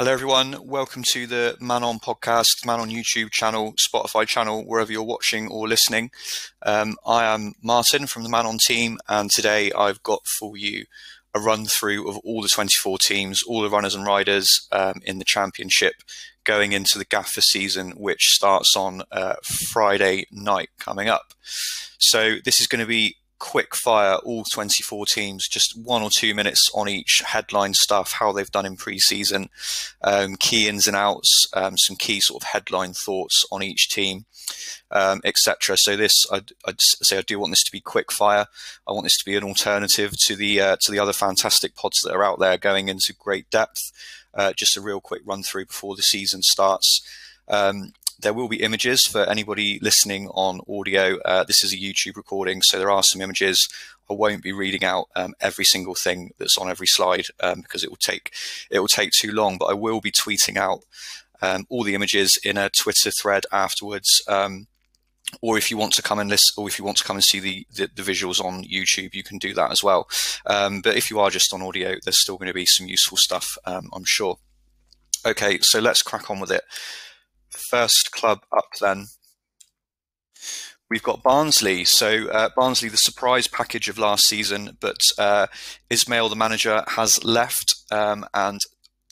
Hello, everyone. Welcome to the Man On podcast, Man On YouTube channel, Spotify channel, wherever you're watching or listening. Um, I am Martin from the Man On team, and today I've got for you a run through of all the 24 teams, all the runners and riders um, in the championship going into the Gaffer season, which starts on uh, Friday night coming up. So, this is going to be quick fire all 24 teams, just one or two minutes on each headline stuff, how they've done in pre-season, um, key ins and outs, um, some key sort of headline thoughts on each team, um, etc. So this, I'd, I'd, say I do want this to be quick fire. I want this to be an alternative to the uh, to the other fantastic pods that are out there going into great depth. Uh, just a real quick run through before the season starts. Um, there will be images for anybody listening on audio. Uh, this is a YouTube recording, so there are some images. I won't be reading out um, every single thing that's on every slide um, because it will take it will take too long. But I will be tweeting out um, all the images in a Twitter thread afterwards. Um, or if you want to come and listen, or if you want to come and see the, the, the visuals on YouTube, you can do that as well. Um, but if you are just on audio, there's still going to be some useful stuff, um, I'm sure. Okay, so let's crack on with it first club up then. We've got Barnsley. So uh, Barnsley, the surprise package of last season, but uh, Ismaël, the manager, has left, um, and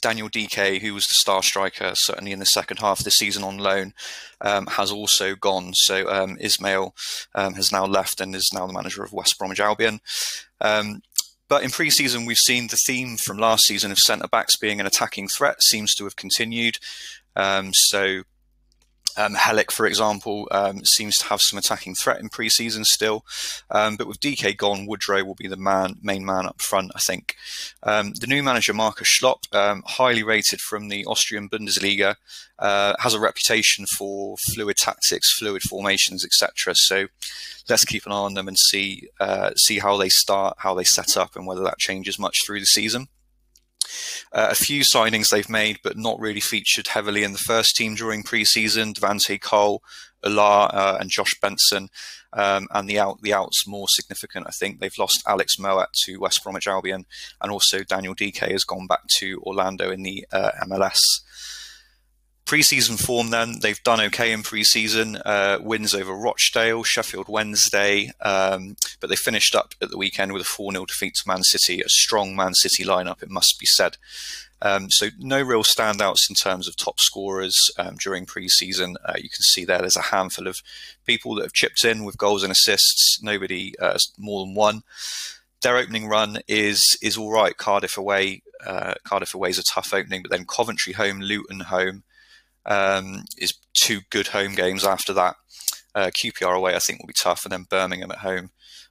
Daryl Dike, who was the star striker, certainly in the second half of the season on loan, um, has also gone. So um, Ismaël um, has now left and is now the manager of West Bromwich Albion. Um, but in pre-season, we've seen the theme from last season of centre backs being an attacking threat seems to have continued. Um, so um, Helik, for example, um, seems to have some attacking threat in pre-season still, um, but with Dike gone, Woodrow will be the man, main man up front. I think um, the new manager Markus Schopp, um, highly rated from the Austrian Bundesliga, uh, has a reputation for fluid tactics, fluid formations, etc. So let's keep an eye on them and see uh, see how they start, how they set up, and whether that changes much through the season. Uh, a few signings they've made, but not really featured heavily in the first team during preseason. Devante Cole, Oulare, uh, and Josh Benson. Um, and the out the outs more significant, I think. They've lost Alex Mowatt to West Bromwich Albion, and also Daryl Dike has gone back to Orlando in the uh, MLS. Preseason form, then they've done okay in preseason. Uh, wins over Rochdale, Sheffield Wednesday, um, but they finished up at the weekend with a 4 0 defeat to Man City. A strong Man City lineup, it must be said. Um, so no real standouts in terms of top scorers um, during preseason. Uh, you can see there there's a handful of people that have chipped in with goals and assists. Nobody uh, more than one. Their opening run is is all right. Cardiff away. Uh, Cardiff away is a tough opening, but then Coventry home, Luton home, um, is two good home games after that. Uh, QPR away, I think, will be tough, and then Birmingham at home,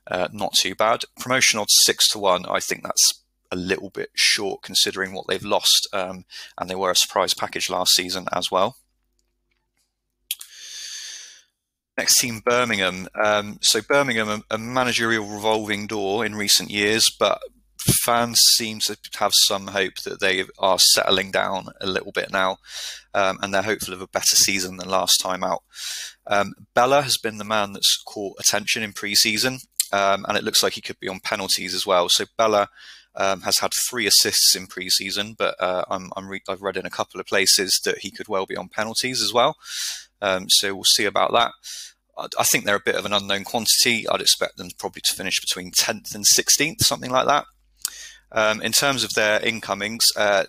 uh, not too bad. Promotion odds six to one. I think that's a little bit short considering what they've lost, um, and they were a surprise package last season as well. Next team, Birmingham. Um, so Birmingham, a, a, managerial revolving door in recent years, but fans seem to have some hope that they are settling down a little bit now, um, and they're hopeful of a better season than last time out. Um, Bela has been the man that's caught attention in pre-season, um, and it looks like he could be on penalties as well. So Bela um, has had three assists in pre-season, but uh, I'm, i have read in a couple of places that he could well be on penalties as well. Um, so we'll see about that. I think they're a bit of an unknown quantity. I'd expect them probably to finish between 10th and 16th, something like that. Um, in terms of their incomings, uh,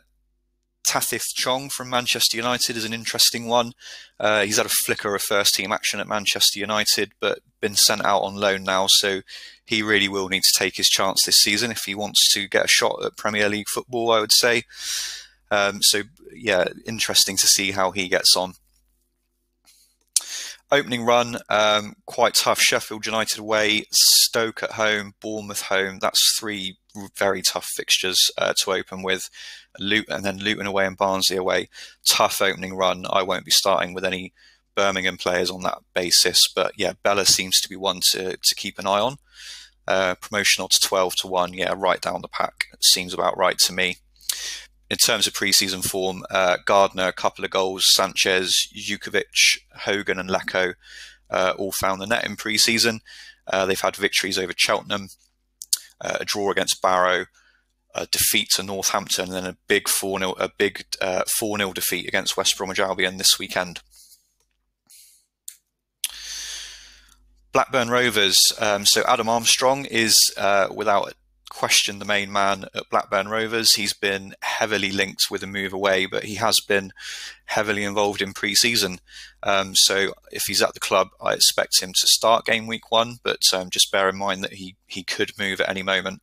Chong from Manchester United is an interesting one. Uh, he's had a flicker of first team action at Manchester United, but been sent out on loan now, so he really will need to take his chance this season if he wants to get a shot at Premier League football, I would say. Um, so, yeah, interesting to see how he gets on. Opening run, um, quite tough. Sheffield United away, Stoke at home, Bournemouth home. That's three very tough fixtures uh, to open with. Luton, and then Luton away and Barnsley away. Tough opening run. I won't be starting with any Birmingham players on that basis, but yeah, Bela seems to be one to, to keep an eye on. Uh, promotional to 12 to 1, yeah, right down the pack. Seems about right to me. In terms of preseason form, uh, Gardner, a couple of goals, Sanchez, Jutkiewicz, Hogan, and Leko uh, all found the net in preseason. Uh, they've had victories over Cheltenham, a draw against Barrow, a defeat to Northampton, and then a big four 0 a big uh, four 0 defeat against West Bromwich Albion this weekend. Blackburn Rovers. Um, so Adam Armstrong is uh, without question the main man at Blackburn Rovers. He's been heavily linked with a move away, but he has been heavily involved in pre-season. Um, so if he's at the club, I expect him to start game week one. But um, just bear in mind that he he could move at any moment.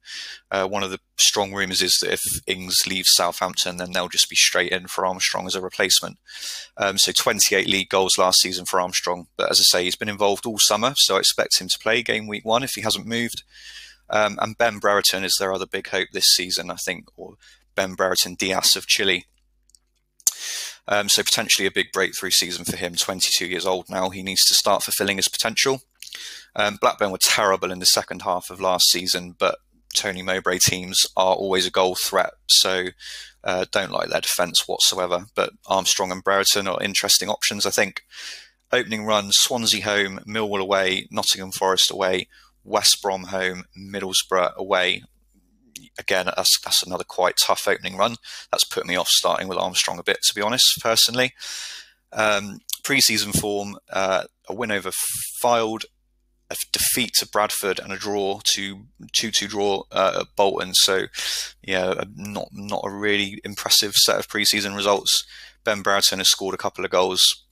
Uh, one of the strong rumours is that if Ings leaves Southampton, then they'll just be straight in for Armstrong as a replacement. Um, so 28 league goals last season for Armstrong. But as I say, he's been involved all summer, so I expect him to play game week one if he hasn't moved. Um, and Ben Brereton is their other big hope this season, I think, or Ben Brereton Diaz of Chile. Um, so potentially a big breakthrough season for him. 22 years old now, he needs to start fulfilling his potential. Um, Blackburn were terrible in the second half of last season, but Tony Mowbray teams are always a goal threat, so uh, don't like their defence whatsoever. But Armstrong and Brereton are interesting options, I think. Opening run: Swansea home, Millwall away, Nottingham Forest away, West Brom home, Middlesbrough away. Again, that's, that's another quite tough opening run. That's put me off starting with Armstrong a bit, to be honest, personally. Um, preseason form, uh, a win over Fylde, a defeat to Bradford, and a draw to two-two draw uh, at Bolton. So, yeah, not not a really impressive set of preseason results. Ben Brereton has scored a couple of goals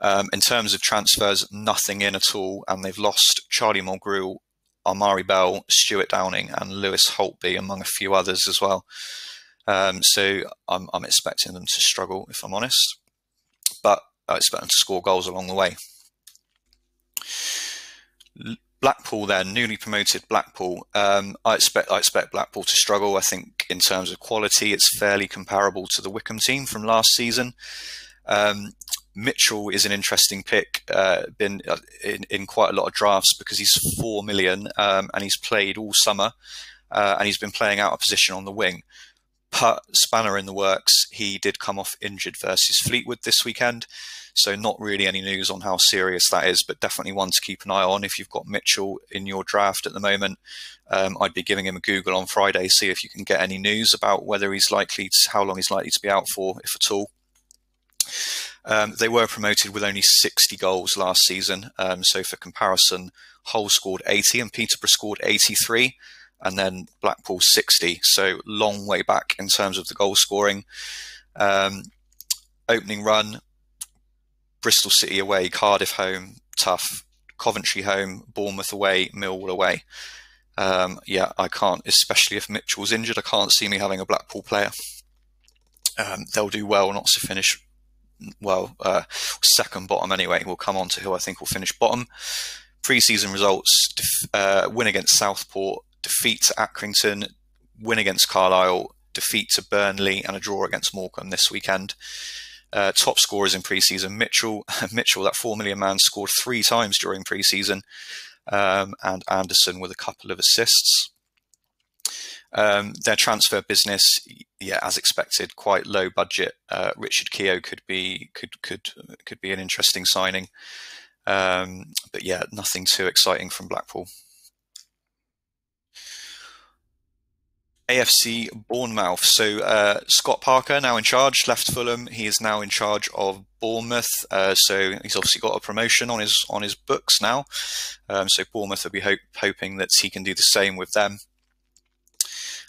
um, in terms of transfers, nothing in at all, and they've lost Charlie Mulgrew, Amari Bell, Stuart Downing, and Lewis Holtby, among a few others as well. Um, so I'm, I'm, expecting them to struggle, if I'm honest, but I expect them to score goals along the way. Blackpool, then newly promoted Blackpool. Um, I expect I expect Blackpool to struggle. I think in terms of quality, it's fairly comparable to the Wycombe team from last season. Um, Mitchell is an interesting pick, uh, been uh, in, in, quite a lot of drafts because he's four million um, and he's played all summer uh, and he's been playing out of position on the wing. But spanner in the works, he did come off injured versus Fleetwood this weekend. So not really any news on how serious that is, but definitely one to keep an eye on if you've got Mitchell in your draft at the moment. Um, I'd be giving him a Google on Friday, see if you can get any news about whether he's likely, to, how long he's likely to be out for, if at all. Um, they were promoted with only 60 goals last season. Um, so for comparison, Hull scored 80 and Peterborough scored 83 and then Blackpool 60. So long way back in terms of the goal scoring. Um, opening run, Bristol City away, Cardiff home, tough. Coventry home, Bournemouth away, Millwall away. Um, yeah, I can't, especially if Mitchell's injured, I can't see me having a Blackpool player. Um, they'll do well not to finish well, uh, second bottom anyway. We'll come on to who I think will finish bottom. Pre-season results: def- uh, win against Southport, defeat to Accrington, win against Carlisle, defeat to Burnley, and a draw against Morecambe this weekend. Uh, top scorers in pre-season: Mitchell, Mitchell, that four million man, scored three times during pre-season, um, and Anderson with a couple of assists. Um, their transfer business, yeah, as expected, quite low budget. Uh, Richard Keogh could be could could could be an interesting signing, um, but yeah, nothing too exciting from Blackpool. AFC Bournemouth. So uh, Scott Parker now in charge, left Fulham. He is now in charge of Bournemouth. Uh, so he's obviously got a promotion on his on his books now. Um, so Bournemouth will be hope, hoping that he can do the same with them.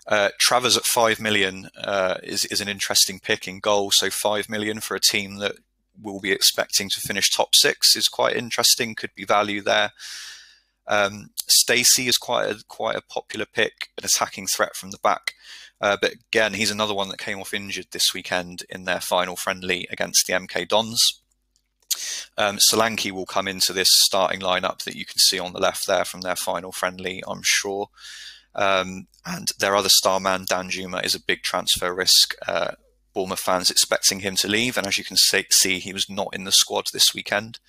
Uh, Travers at five million uh, is is an interesting pick in goal. So five million for a team that will be expecting to finish top six is quite interesting. Could be value there. Um, Stacey is quite a quite a popular pick, an attacking threat from the back. Uh, but again, he's another one that came off injured this weekend in their final friendly against the MK Dons. Um, Solanke will come into this starting lineup that you can see on the left there from their final friendly, I'm sure. Um, and their other star man, Danjuma, is a big transfer risk. Uh, Bournemouth fans expecting him to leave, and as you can see, he was not in the squad this weekend.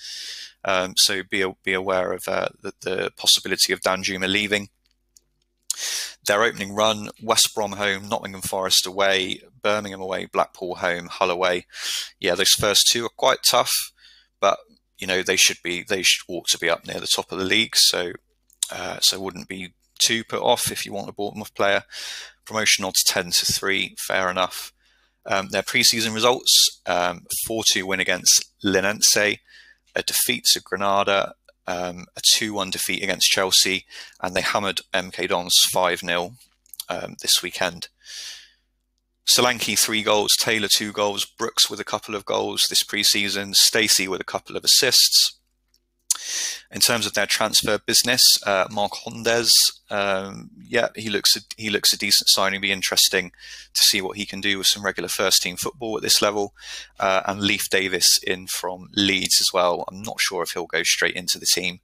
Um, so be be aware of uh, the, the, possibility of Danjuma leaving. Their opening run: West Brom home, Nottingham Forest away, Birmingham away, Blackpool home, Hull away. Yeah, those first two are quite tough, but you know they should be they should ought to be up near the top of the league. So uh, so wouldn't be too put off if you want a Bournemouth player. Promotion odds 10 to 3, fair enough. Um, their preseason results: um, four-two win against Linense, a defeat to Granada, um, a two-one defeat against Chelsea, and they hammered MK Dons five 0 um, this weekend. Solanke three goals, Taylor two goals, Brooks with a couple of goals this preseason, Stacey with a couple of assists. In terms of their transfer business, uh, Mark Hondes, um, yeah, he looks a, he looks a decent signing. Be interesting to see what he can do with some regular first team football at this level. Uh, and Leif Davis in from Leeds as well. I'm not sure if he'll go straight into the team,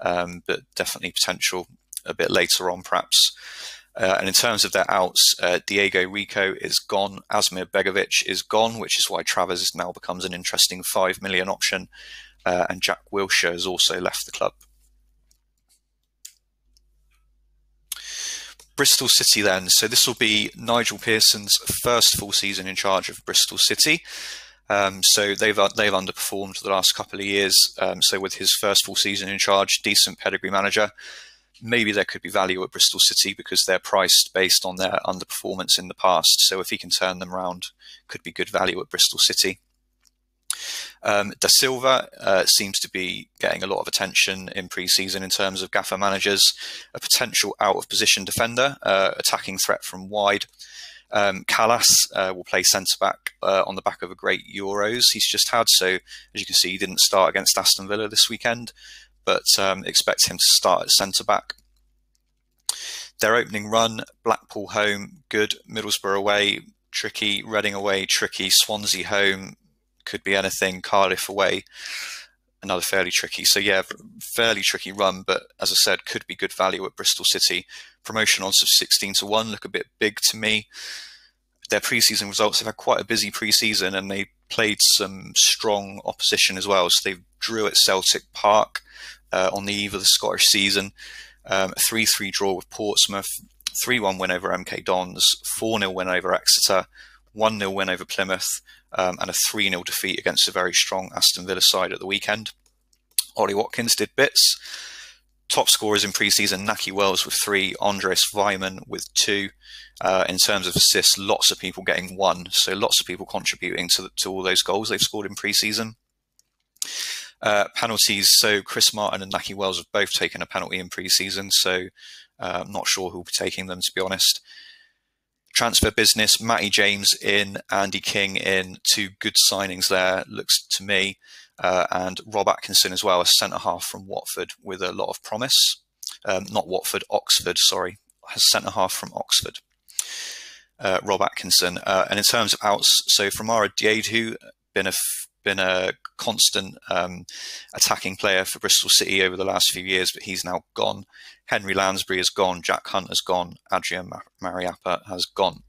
um, but definitely potential a bit later on, perhaps. Uh, and in terms of their outs, uh, Diego Rico is gone. Asmir Begovic is gone, which is why Travers now becomes an interesting five million option uh, and Jack Wilshere has also left the club. Bristol City then. So this will be Nigel Pearson's first full season in charge of Bristol City. Um, so they've they've underperformed the last couple of years. Um, so with his first full season in charge, decent pedigree manager, maybe there could be value at Bristol City because they're priced based on their underperformance in the past. So if he can turn them around, could be good value at Bristol City. Um, Dasilva uh, seems to be getting a lot of attention in pre-season in terms of gaffer managers, a potential out of position defender, uh, attacking threat from wide. Um, Kalas uh, will play centre back uh, on the back of a great Euros he's just had. So as you can see, he didn't start against Aston Villa this weekend, but um, expect him to start at centre back. Their opening run: Blackpool home, good. Middlesbrough away, tricky. Reading away, tricky. Swansea home, could be anything. Cardiff away, another fairly tricky. So yeah, fairly tricky run, but as I said, could be good value at Bristol City. Promotion odds of 16 to 1 look a bit big to me. Their preseason results have had quite a busy preseason and they played some strong opposition as well. So they drew at Celtic Park uh, on the eve of the Scottish season, um, a 3 3 draw with Portsmouth, 3 1 win over MK Dons, 4 0 win over Exeter, 1 0 win over Plymouth, um, and a 3 0 defeat against a very strong Aston Villa side at the weekend. Ollie Watkins did bits. Top scorers in pre-season: Nahki Wells with three, Andreas Weimann with two. Uh, in terms of assists, lots of people getting one, so lots of people contributing to, the, to all those goals they've scored in pre-season. Uh, penalties, so Chris Martin and Nahki Wells have both taken a penalty in pre-season, so uh, I'm not sure who'll be taking them to be honest transfer business, Matty James in, Andy King in, two good signings there, looks to me, uh, and Rob Atkinson as well, a centre half from Watford with a lot of promise. Um, not Watford, Oxford, sorry, a centre half from Oxford. Uh, Rob Atkinson. Uh, and in terms of outs, so Famara Diédhiou, been a been a constant um, attacking player for Bristol City over the last few years, but he's now gone. Henry Lansbury has gone. Jack Hunt has gone. Adrian Mariappa has gone.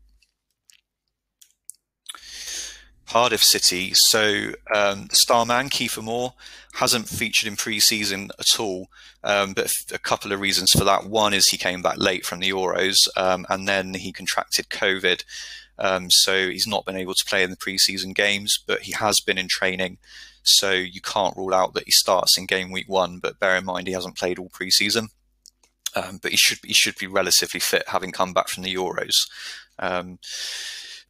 Cardiff City. So um, the star man Kieffer Moore hasn't featured in pre-season at all, um, but a couple of reasons for that. One is he came back late from the Euros, um, and then he contracted COVID, um, so he's not been able to play in the pre-season games. But he has been in training, so you can't rule out that he starts in game week one. But bear in mind he hasn't played all pre-season. Um, but he should he should be relatively fit, having come back from the Euros. Um,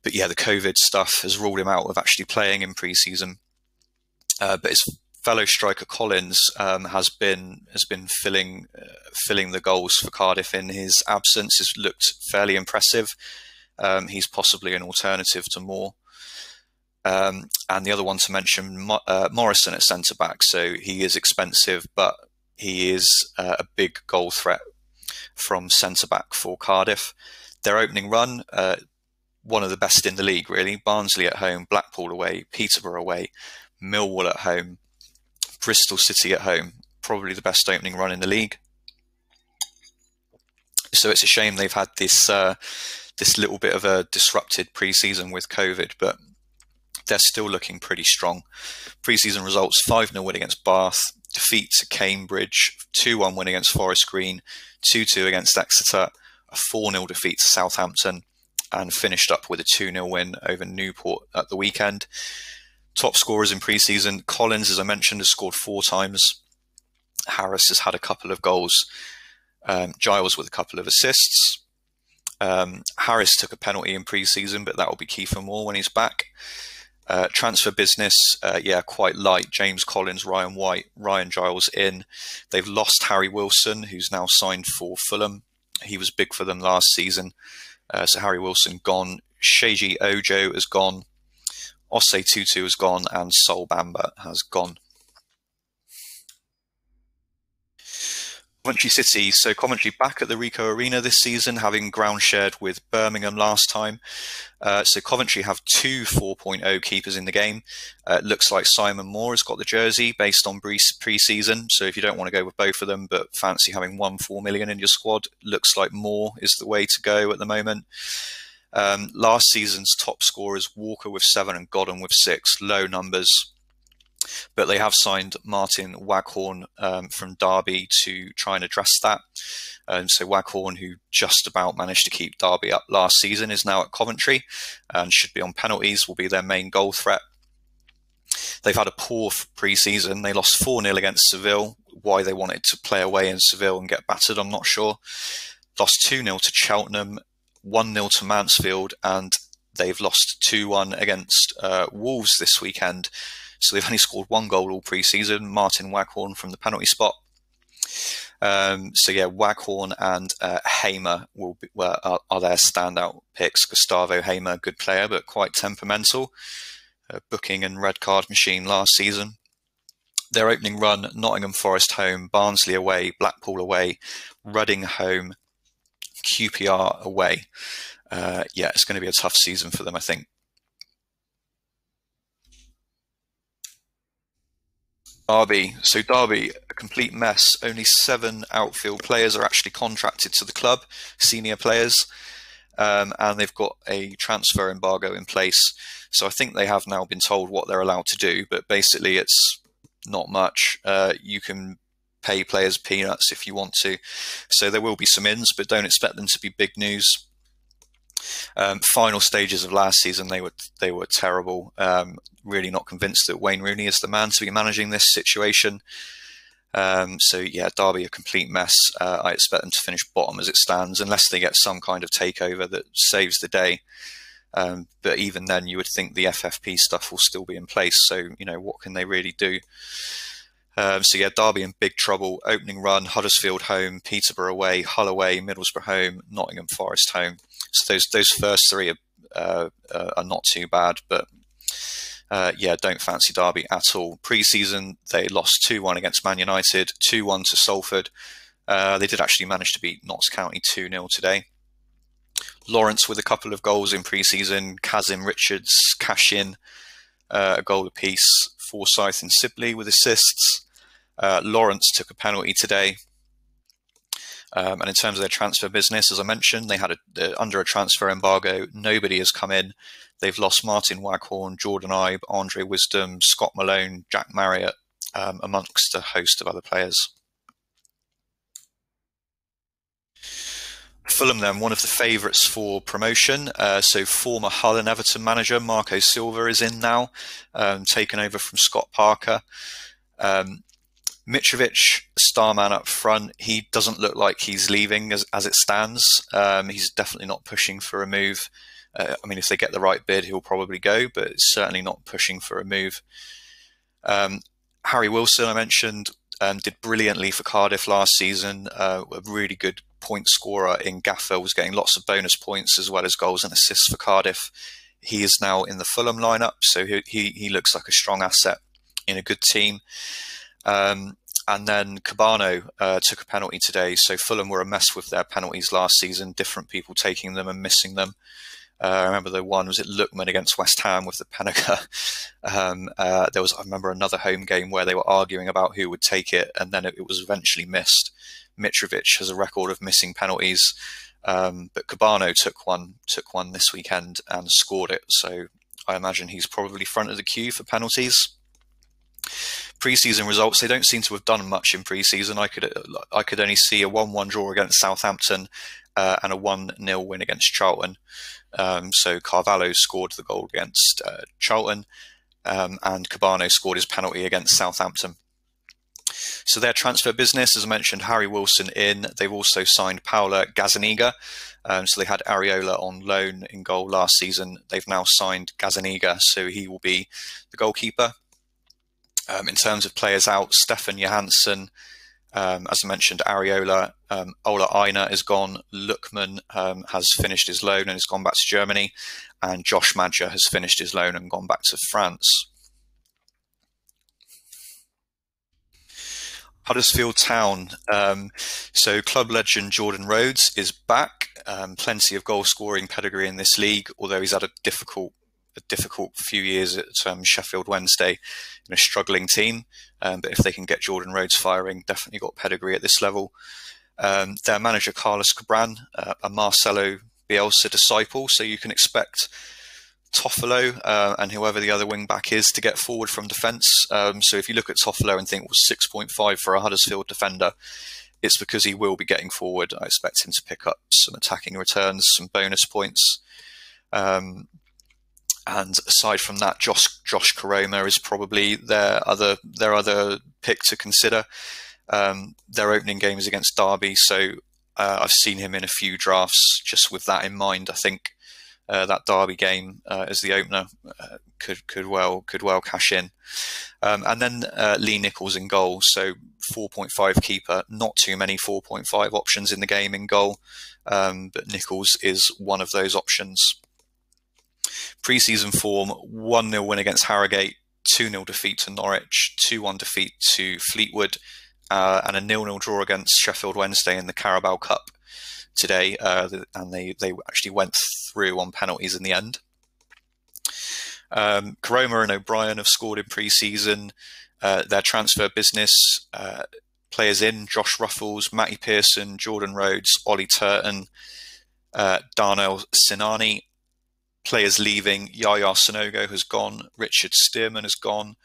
but yeah, the COVID stuff has ruled him out of actually playing in preseason. Uh, but his fellow striker Collins um, has been has been filling uh, filling the goals for Cardiff in his absence. Has looked fairly impressive. Um, he's possibly an alternative to Moore. Um, and the other one to mention, uh, Morrison at centre back. So he is expensive, but he is uh, a big goal threat from centre back for Cardiff. Their opening run, uh, one of the best in the league, really. Barnsley at home, Blackpool away, Peterborough away, Millwall at home, Bristol City at home. Probably the best opening run in the league. So it's a shame they've had this uh, this little bit of a disrupted preseason with COVID, but they're still looking pretty strong. Preseason results: five 0 win against Bath, defeat to Cambridge, two one win against Forest Green, 2 2 against Exeter, a 4 0 defeat to Southampton, and finished up with a 2 0 win over Newport at the weekend. Top scorers in pre-season: Collins, as I mentioned, has scored four times. Harris has had a couple of goals. Um, Giles with a couple of assists. Um, Harris took a penalty in pre-season, but that will be key for Moore when he's back. Uh, transfer business, uh, yeah, quite light. James Collins, Ryan White, Ryan Giles in. They've lost Harry Wilson, who's now signed for Fulham. He was big for them last season. Uh, so Harry Wilson gone. Sheyi Ojo has gone. Osei Tutu has gone, and Sol Bamba has gone. Coventry City, so Coventry back at the Ricoh Arena this season, having ground shared with Birmingham last time. Uh, so Coventry have two 4.0 keepers in the game. Uh, looks like Simon Moore has got the jersey based on pre-season. So if you don't want to go with both of them, but fancy having one 4 million in your squad, looks like Moore is the way to go at the moment. Um, last season's top scorers, Walker with seven and Godden with six, low numbers but they have signed Martin Waghorn um, from Derby to try and address that. And so Waghorn, who just about managed to keep Derby up last season, is now at Coventry and should be on penalties, will be their main goal threat. They've had a poor pre-season. They lost 4-0 against Seville. Why they wanted to play away in Seville and get battered, I'm not sure. Lost 2-0 to Cheltenham, 1-0 to Mansfield, and they've lost 2-1 against uh, Wolves this weekend. So they've only scored one goal all pre-season. Martin Waghorn from the penalty spot. Um, so yeah, Waghorn and uh, Hamer will be, well, are, are, their standout picks. Gustavo Hamer, good player, but quite temperamental. Uh, booking and red card machine last season. Their opening run: Nottingham Forest home, Barnsley away, Blackpool away, Reading home, QPR away. Uh, yeah, it's going to be a tough season for them, I think. Derby. So Derby, a complete mess. Only seven outfield players are actually contracted to the club, senior players, um, and they've got a transfer embargo in place. So I think they have now been told what they're allowed to do, but basically it's not much. Uh, you can pay players peanuts if you want to. So there will be some ins, but don't expect them to be big news. Um, final stages of last season, they were they were terrible. Um, really not convinced that Wayne Rooney is the man to be managing this situation. Um, so yeah, Derby a complete mess. Uh, I expect them to finish bottom as it stands, unless they get some kind of takeover that saves the day. Um, but even then, you would think the FFP stuff will still be in place. So you know, what can they really do? Um, so yeah, Derby in big trouble. Opening run: Huddersfield home, Peterborough away, Hull away, Middlesbrough home, Nottingham Forest home. So those those first three are, uh, uh, are not too bad, but uh, yeah, don't fancy Derby at all. Pre-season, they lost 2-1 against Man United, 2-1 to Salford. Uh, they did actually manage to beat Notts County 2-0 today. Lawrence with a couple of goals in pre-season. Kazim Richards cash in uh, a goal apiece. Forsyth and Sibley with assists. Uh, Lawrence took a penalty today. Um, and in terms of their transfer business, as I mentioned, they had a, under a transfer embargo. Nobody has come in. They've lost Martin Waghorn, Jordan Ibe, Andre Wisdom, Scott Malone, Jack Marriott, um, amongst a host of other players. Fulham, then, one of the favourites for promotion. Uh, so, former Hull and Everton manager Marco Silva is in now, um, taken over from Scott Parker. Um, Mitrovic, starman up front, he doesn't look like he's leaving as, as it stands. Um, he's definitely not pushing for a move. Uh, I mean, if they get the right bid, he'll probably go, but certainly not pushing for a move. Um, Harry Wilson, I mentioned, um, did brilliantly for Cardiff last season. Uh, a really good point scorer in Gaffer, was getting lots of bonus points as well as goals and assists for Cardiff. He is now in the Fulham lineup, so he, he, he looks like a strong asset in a good team. Um, and then Kebano uh, took a penalty today. So Fulham were a mess with their penalties last season, different people taking them and missing them. Uh, I remember the one was it Lookman against West Ham with the Panenka. Um, uh, there was I remember another home game where they were arguing about who would take it, and then it, it was eventually missed. Mitrovic has a record of missing penalties, um, but Kebano took one took one this weekend and scored it. So I imagine he's probably front of the queue for penalties preseason results, they don't seem to have done much in preseason. I could I could only see a one-one draw against Southampton uh, and a one-nil win against Charlton. Um, so Carvalho scored the goal against uh, Charlton, um, and Kebano scored his penalty against Southampton. So their transfer business, as I mentioned, Harry Wilson in. They've also signed Paulo Gazzaniga. Um, so they had Areola on loan in goal last season. They've now signed Gazzaniga, so he will be the goalkeeper. Um, in terms of players out, Stefan Johansen, um, as I mentioned, Areola, um, Ola Aina is gone. Lookman um, has finished his loan and has gone back to Germany, and Josh Maja has finished his loan and gone back to France. Huddersfield Town. Um, so club legend Jordan Rhodes is back. Um, plenty of goal scoring pedigree in this league, although he's had a difficult a difficult few years at um, Sheffield Wednesday in a struggling team. Um, but if they can get Jordan Rhodes firing, definitely got pedigree at this level. Um, their manager Carlos Corberán, uh, a Marcelo Bielsa disciple, so you can expect Toffolo uh, and whoever the other wing back is to get forward from defence. Um, so if you look at Toffolo and think was 6.5 for a Huddersfield defender, it's because he will be getting forward. I expect him to pick up some attacking returns, some bonus points. Um, and aside from that, Josh Josh Koroma is probably their other their other pick to consider. Um, their opening game is against Derby, so uh, I've seen him in a few drafts. Just with that in mind, I think uh, that Derby game uh, as the opener uh, could could well could well cash in. Um, and then uh, Lee Nicholls in goal, so 4.5 keeper. Not too many 4.5 options in the game in goal, um, but Nicholls is one of those options. Pre-season form: one 0 win against Harrogate, two 0 defeat to Norwich, two one defeat to Fleetwood, uh, and a nil nil draw against Sheffield Wednesday in the Carabao Cup today, uh, and they they actually went through on penalties in the end. Um, Koroma and O'Brien have scored in pre-season. Uh, their transfer business uh, players in Josh Ruffels, Matty Pearson, Jordan Rhodes, Ollie Turton, uh, Danel Sinani. Players leaving, Yaya Sanogo has gone, Richard Stearman has gone,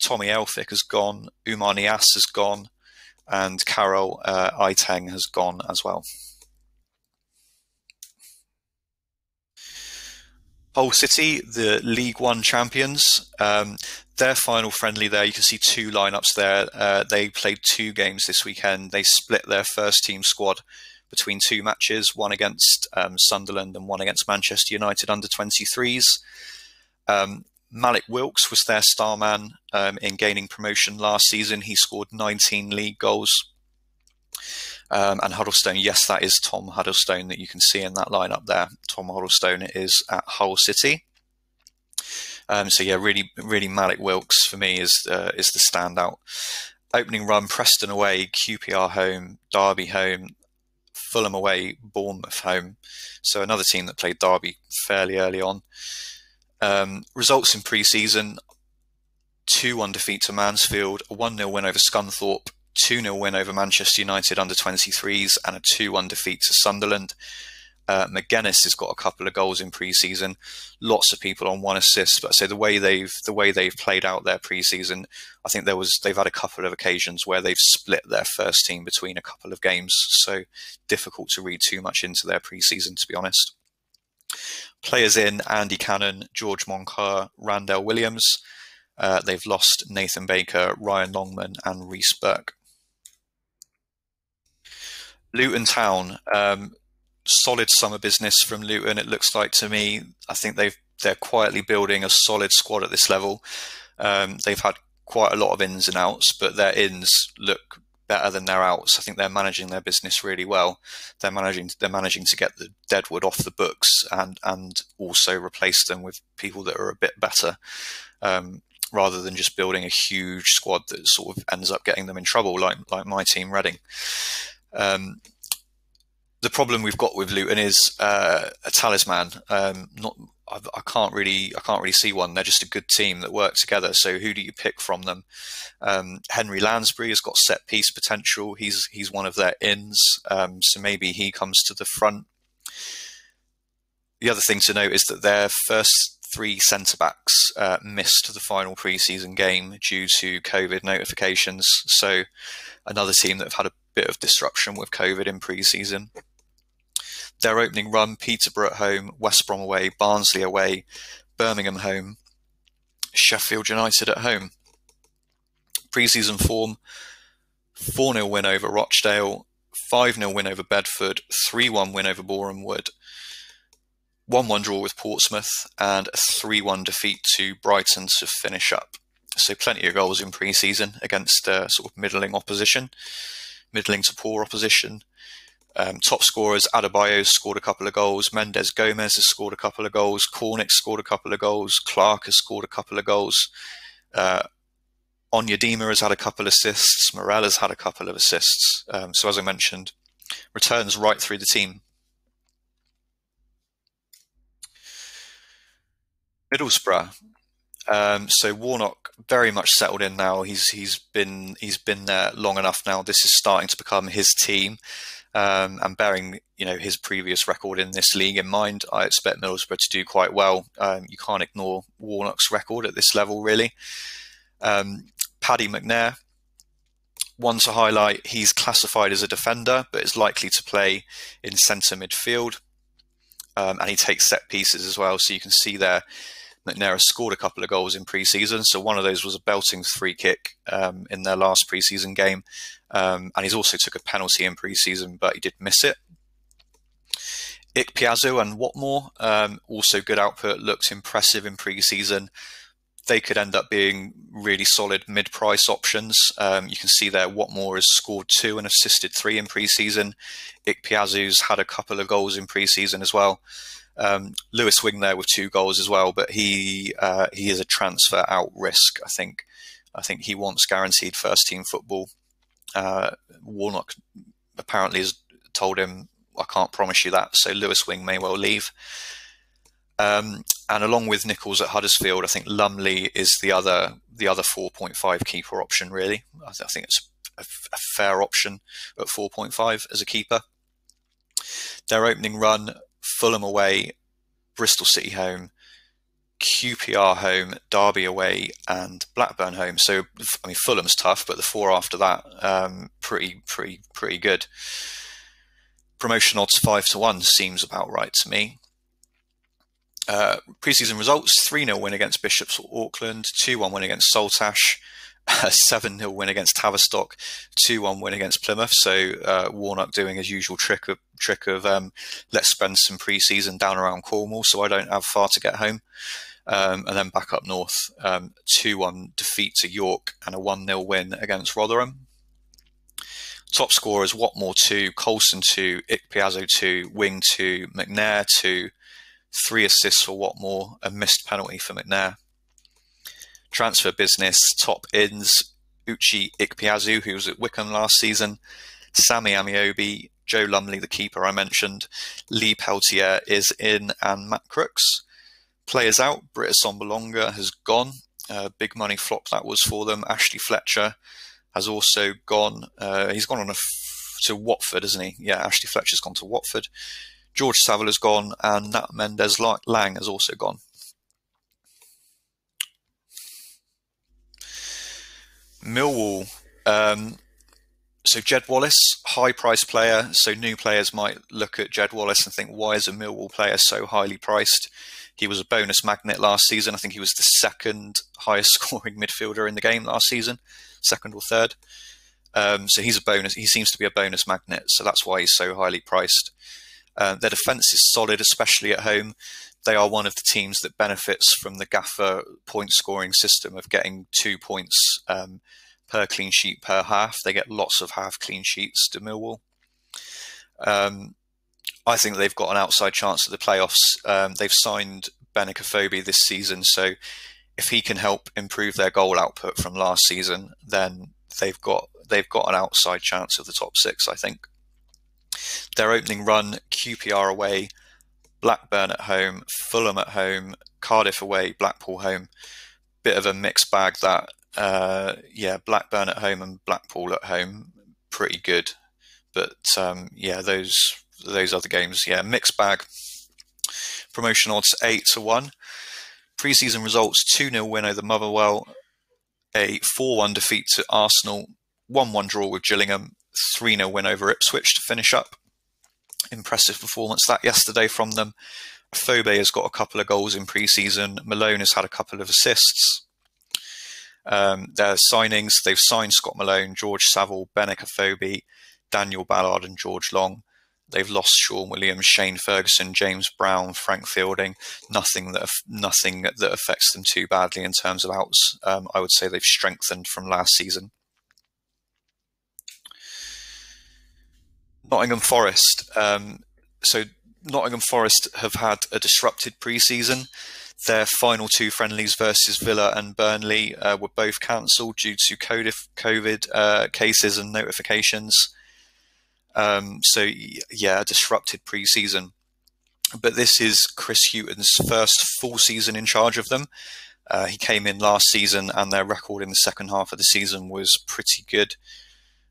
Tommy Elphick has gone, Umar Nias has gone, and Carel uh, Eiting has gone as well. Hull City, the League One champions, um, their final friendly there. You can see two lineups there. Uh, they played two games this weekend. They split their first team squad between two matches, one against um, Sunderland and one against Manchester United under 23s. Um, Mallik Wilks was their star man um, in gaining promotion last season. He scored 19 league goals. Um, and Huddlestone, yes, that is Tom Huddlestone that you can see in that lineup there. Tom Huddlestone is at Hull City. Um, so yeah, really, really Mallik Wilks for me is uh, is the standout. Opening run: Preston away, QPR home, Derby home, Fulham away, Bournemouth home. So another team that played Derby fairly early on. Um, results in pre-season: two-one defeat to Mansfield, a one-nil win over Scunthorpe, 2 0 win over Manchester United under 23s and a 2 1 defeat to Sunderland. Uh, Magennis has got a couple of goals in pre-season. Lots of people on one assist, but I say the way they've the way they've played out their pre-season, I think there was they've had a couple of occasions where they've split their first team between a couple of games. So difficult to read too much into their pre-season, to be honest. Players in Andy Cannon, George Moncur, Randell Williams. Uh, they've lost Nathan Baker, Ryan Longman, and Reece Burke. Luton Town, um, solid summer business from Luton. It looks like to me. I think they've they're quietly building a solid squad at this level. Um, they've had quite a lot of ins and outs, but their ins look better than their outs. I think they're managing their business really well. They're managing they're managing to get the deadwood off the books and and also replace them with people that are a bit better. Um, rather than just building a huge squad that sort of ends up getting them in trouble, like like my team Reading. Um, the problem we've got with Luton is uh, a talisman. Um, not, I, I, can't really, I can't really see one. They're just a good team that work together. So who do you pick from them? Um, Henry Lansbury has got set piece potential. He's he's one of their ins. Um, so maybe he comes to the front. The other thing to note is that their first three centre backs uh, missed the final pre-season game due to COVID notifications. So another team that have had a bit of disruption with COVID in pre-season. Their opening run: Peterborough at home, West Brom away, Barnsley away, Birmingham home, Sheffield United at home. Pre-season form: 4 0 win over Rochdale, 5 0 win over Bedford, 3 1 win over Boreham Wood, 1 1 draw with Portsmouth, and a 3 1 defeat to Brighton to finish up. So plenty of goals in pre season against uh, sort of middling opposition, middling to poor opposition. Um, top scorers, Adebayo scored a couple of goals. Mendes Gomes has scored a couple of goals. Cornick scored a couple of goals. Clark has scored a couple of goals. Uh, has had a couple of assists. Morel has had a couple of assists. Um, so as I mentioned, returns right through the team. Middlesbrough. Um, so Warnock very much settled in now. He's he's been he's been there long enough now. This is starting to become his team. Um, and bearing you know his previous record in this league in mind, I expect Middlesbrough to do quite well. Um, you can't ignore Warnock's record at this level, really. Um, Paddy McNair, one to highlight, he's classified as a defender, but is likely to play in centre midfield. Um, and he takes set pieces as well. So you can see there, McNair scored a couple of goals in pre-season. So one of those was a belting free kick um, in their last pre-season game, um, and he's also took a penalty in pre-season, but he did miss it. Ikpeazu and Watmore um, also good output, looked impressive in pre-season they could end up being really solid mid-price options. Um, you can see there Watmore has scored two and assisted three in pre-season. Ikpeazu's had a couple of goals in pre-season as well. Um, Lewis Wing there with two goals as well, but he uh, he is a transfer out risk. I think I think he wants guaranteed first team football. Uh, Warnock apparently has told him, "I can't promise you that." So Lewis Wing may well leave. Um, and along with Nicholls at Huddersfield, I think Lumley is the other the other 4.5 keeper option. Really, I, th- I think it's a, f- a fair option at 4.5 as a keeper. Their opening run: Fulham away, Bristol City home, QPR home, Derby away, and Blackburn home. So I mean, Fulham's tough, but the four after that, um, pretty pretty pretty good. Promotion odds five to one seems about right to me. Uh, preseason results 3 0 win against Bishops Auckland, 2 1 win against Saltash, a 7 0 win against Tavistock, 2 1 win against Plymouth. So uh, Warnock doing his usual trick of, trick of um, let's spend some preseason down around Cornwall so I don't have far to get home. Um, and then back up north, um, 2 1 defeat to York and a 1 0 win against Rotherham. Top scorers Watmore 2, Coulson 2, Ikpeazu 2, Wing 2, McNair 2, three assists for Watmore, a missed penalty for McNair. Transfer business, top ins, Uche Ikpeazu, who was at Wycombe last season, Sammy Ameobi, Joe Lumley, the keeper I mentioned, Lee Peltier is in, and Matt Crooks. Players out, Britt Assombalonga has gone. Uh, big money flop that was for them. Ashley Fletcher has also gone. Uh, he's gone on to Watford, isn't he? Yeah, Ashley Fletcher's gone to Watford. George Saville has gone, and Nat Mendez-Laing has also gone. Millwall. Um, so Jed Wallace, high price player. So new players might look at Jed Wallace and think, why is a Millwall player so highly priced? He was a bonus magnet last season. I think he was the second highest scoring midfielder in the game last season, second or third. Um, so he's a bonus. He seems to be a bonus magnet. So that's why he's so highly priced. Uh, their defence is solid, especially at home. They are one of the teams that benefits from the Gaffer point scoring system of getting two points um, per clean sheet per half. They get lots of half clean sheets to Millwall. Um, I think they've got an outside chance at the playoffs. Um, they've signed Benik Afobe this season, so if he can help improve their goal output from last season, then they've got they've got an outside chance of the top six. I think. Their opening run, QPR away, Blackburn at home, Fulham at home, Cardiff away, Blackpool home. Bit of a mixed bag that. Uh, yeah, Blackburn at home and Blackpool at home, pretty good. But um, yeah, those those other games, yeah, mixed bag. Promotion odds eight to one. Preseason results: two 0 win over Motherwell, a four one defeat to Arsenal, one one draw with Gillingham, 3 0 win over Ipswich to finish up. Impressive performance that yesterday from them. Phobe has got a couple of goals in pre season. Malone has had a couple of assists. Um, their signings, they've signed Scott Malone, George Saville, Benik Afobe, Daniel Ballard, and George Long. They've lost Shaun Williams, Shane Ferguson, James Brown, Frank Fielding. Nothing that nothing that affects them too badly in terms of outs. Um, I would say they've strengthened from last season. Nottingham Forest. Um, so Nottingham Forest have had a disrupted pre-season. Their final two friendlies versus Villa and Burnley uh, were both cancelled due to COVID uh, cases and notifications. Um, so yeah, a disrupted pre-season. But this is Chris Hughton's first full season in charge of them. Uh, he came in last season, and their record in the second half of the season was pretty good.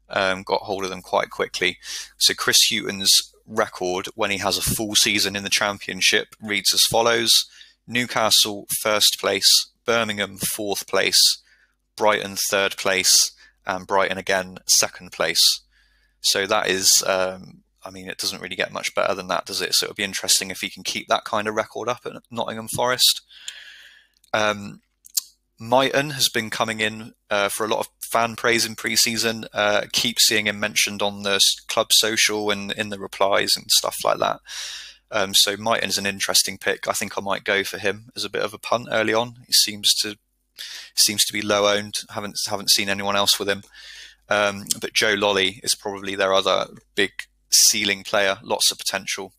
Um, got hold of them quite quickly. So Chris Hughton's record when he has a full season in the championship reads as follows: Newcastle first place, Birmingham fourth place, Brighton third place, and Brighton again second place. So that is, um, I mean, it doesn't really get much better than that, does it? So it'll be interesting if he can keep that kind of record up at Nottingham Forest. Um, Mighten has been coming in uh, for a lot of fan praise in pre-season. Uh, keep seeing him mentioned on the club social and in the replies and stuff like that. Um, so Mighten is an interesting pick. I think I might go for him as a bit of a punt early on. He seems to seems to be low owned. haven't haven't seen anyone else with him. Um, but Joe Lolley is probably their other big ceiling player, lots of potential.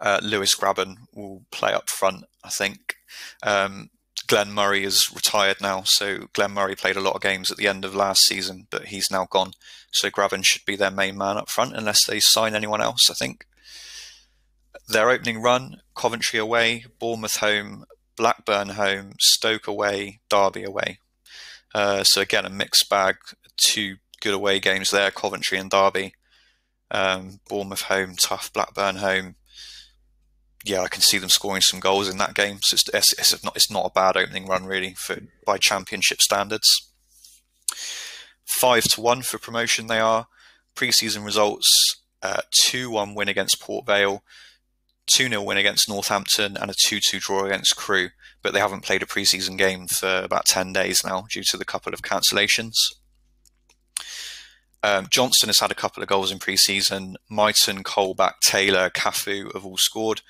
Uh, Lewis Grabban will play up front, I think. Um, Glenn Murray is retired now, so Glenn Murray played a lot of games at the end of last season, but he's now gone. So Grabban should be their main man up front unless they sign anyone else, I think. Their opening run Coventry away, Bournemouth home, Blackburn home, Stoke away, Derby away. Uh, so again, a mixed bag. Two good away games there: Coventry and Derby. Um, Bournemouth home, tough. Blackburn home. Yeah, I can see them scoring some goals in that game. So it's, it's, it's not it's not a bad opening run really for by championship standards. Five to one for promotion. They are preseason results: uh, two one win against Port Vale, 2 0 win against Northampton and a 2 2 draw against Crewe. but they haven't played a preseason game for about 10 days now due to the couple of cancellations. Um, Johnson has had a couple of goals in preseason. Mighten, Colback, Taylor, Cafu have all scored.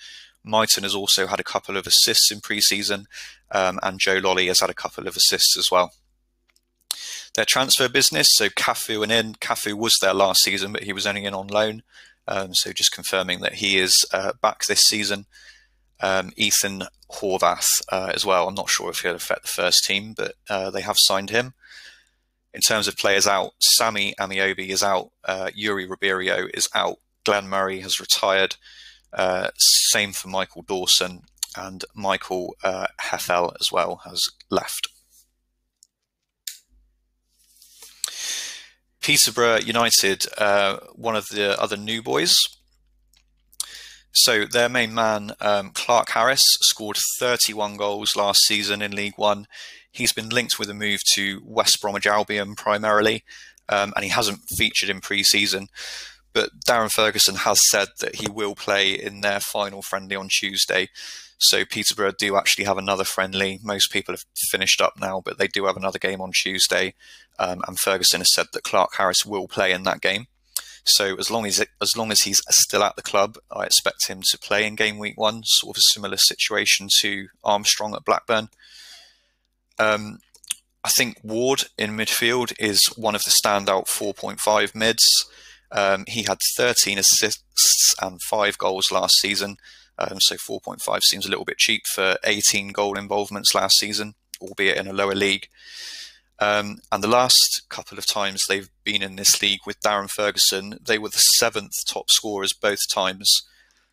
Mighten has also had a couple of assists in preseason, um, and Joe Lolley has had a couple of assists as well. Their transfer business, so Cafu and in. Cafu was there last season, but he was only in on loan. Um, so just confirming that he is uh, back this season. Um, Ethan Horvath uh, as well. I'm not sure if he'll affect the first team, but uh, they have signed him. In terms of players out, Sammy Ameobi is out. Uh, Yuri Ribeiro is out. Glenn Murray has retired. Uh, same for Michael Dawson and Michael uh, Hefel as well has left. Peterborough United, uh, one of the other new boys. So their main man, um, Clarke Harris, scored 31 goals last season in League One. He's been linked with a move to West Bromwich Albion primarily, um, and he hasn't featured in pre-season. But Darren Ferguson has said that he will play in their final friendly on Tuesday. So Peterborough do actually have another friendly. Most people have finished up now, but they do have another game on Tuesday. Um, and Ferguson has said that Clarke Harris will play in that game. So as long as as long as he's still at the club, I expect him to play in game week one. Sort of a similar situation to Armstrong at Blackburn. Um, I think Ward in midfield is one of the standout 4.5 mids. Um, he had 13 assists and five goals last season. Um, so 4.5 seems a little bit cheap for 18 goal involvements last season, albeit in a lower league. Um, and the last couple of times they've been in this league with Darren Ferguson, they were the seventh top scorers both times.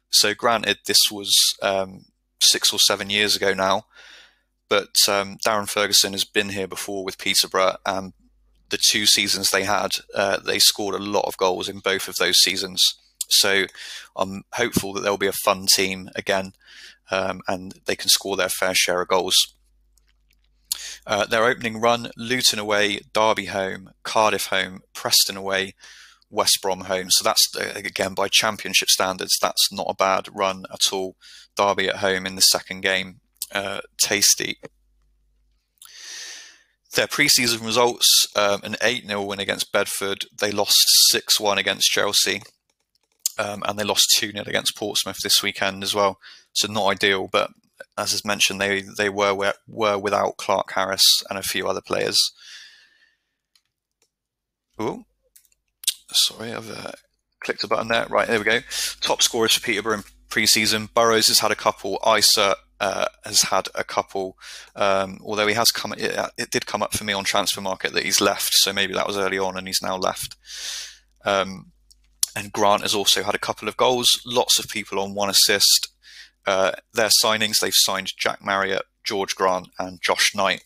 So, granted, this was um, six or seven years ago now, but um, Darren Ferguson has been here before with Peterborough, and the two seasons they had, uh, they scored a lot of goals in both of those seasons. So I'm hopeful that there'll be a fun team again um, and they can score their fair share of goals. Uh, their opening run Luton away, Derby home, Cardiff home, Preston away, West Brom home. So that's, uh, again, by championship standards, that's not a bad run at all. Derby at home in the second game, uh, tasty. Their preseason results um, an 8 0 win against Bedford. They lost 6 1 against Chelsea. Um, and they lost 2 0 against Portsmouth this weekend as well. So, not ideal, but as is mentioned, they, they were, were without Clarke Harris and a few other players. Oh, sorry, I've uh, clicked a button there. Right, there we go. Top scorers for Peterborough in pre-season. Burrows has had a couple. Isa uh, has had a couple. Um, although he has come, it, it, did come up for me on transfer market that he's left. So maybe that was early on, and he's now left. Um, and Grant has also had a couple of goals. Lots of people on one assist. Uh, their signings, they've signed Jack Marriott, George Grant, and Josh Knight.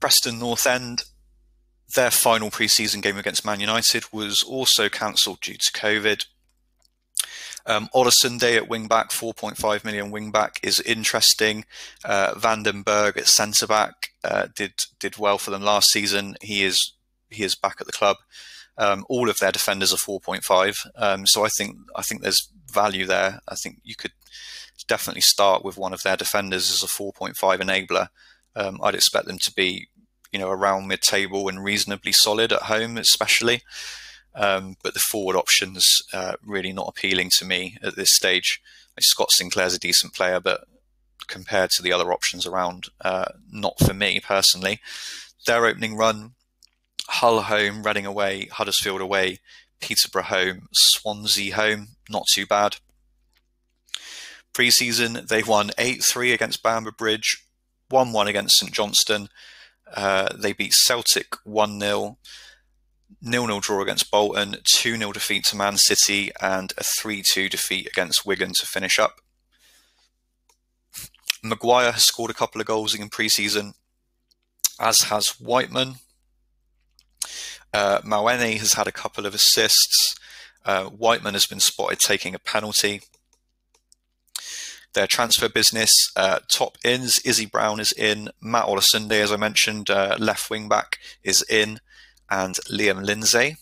Preston North End, their final pre-season game against Man United was also cancelled due to COVID. Um, Day at wing back, 4.5 million wing back is interesting. Uh, van den Berg at centre back uh, did did well for them last season. He is he is back at the club. Um, all of their defenders are 4.5, um, so I think I think there's value there. I think you could definitely start with one of their defenders as a 4.5 enabler. Um, I'd expect them to be you know around mid-table and reasonably solid at home, especially. Um, but the forward options uh, really not appealing to me at this stage. Scott Sinclair's a decent player, but compared to the other options around, uh, not for me personally. Their opening run: Hull home, Reading away, Huddersfield away, Peterborough home, Swansea home. Not too bad. Pre-season, they won 8-3 against Bamber Bridge, 1-1 against St Johnstone. Uh, they beat Celtic 1-0 nil-nil draw against Bolton, 2-0 defeat to Man City, and a 3-2 defeat against Wigan to finish up. Maguire has scored a couple of goals in pre-season, as has Whiteman. Uh, has had a couple of assists. Uh, Whiteman has been spotted taking a penalty. Their transfer business, uh, top ins, Izzy Brown is in. Matt Olosunde, as I mentioned, uh, left wing back, is in and Liam Lindsay.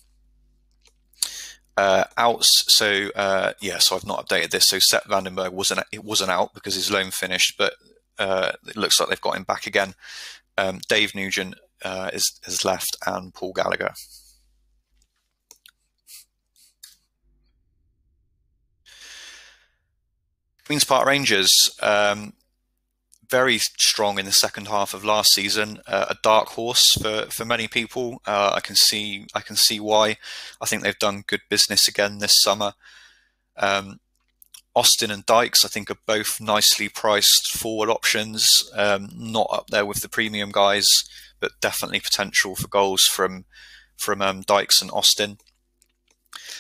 Uh, outs. So uh, yeah, so I've not updated this. So Sepp van den Berg wasn't it wasn't out because his loan finished, but uh, it looks like they've got him back again. Um, Dave Nugent uh, is has left, and Paul Gallagher. Queens Park Rangers. Um, very strong in the second half of last season. Uh, a dark horse for, for many people. Uh, I can see I can see why. I think they've done good business again this summer. Um, Austin and Dykes, I think, are both nicely priced forward options. Um, not up there with the premium guys, but definitely potential for goals from from um, Dykes and Austin.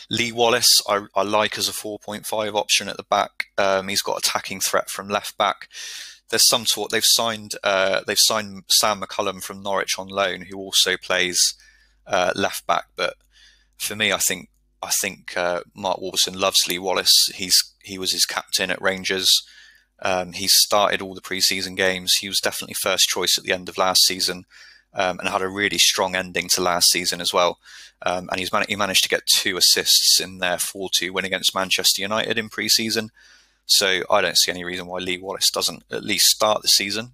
Lee Wallace, I, I, like as a 4.5 option at the back. Um, he's got attacking threat from left back there's some sort. They've signed uh, they've signed Sam McCallum from Norwich on loan, who also plays uh, left back. But for me, I think I think uh, Mark Warburton loves Lee Wallace. He's he was his captain at Rangers. Um, he started all the preseason games. He was definitely first choice at the end of last season, um, and had a really strong ending to last season as well. Um, and he's man- he managed to get two assists in their 4-2 win against Manchester United in preseason. So I don't see any reason why Lee Wallace doesn't at least start the season.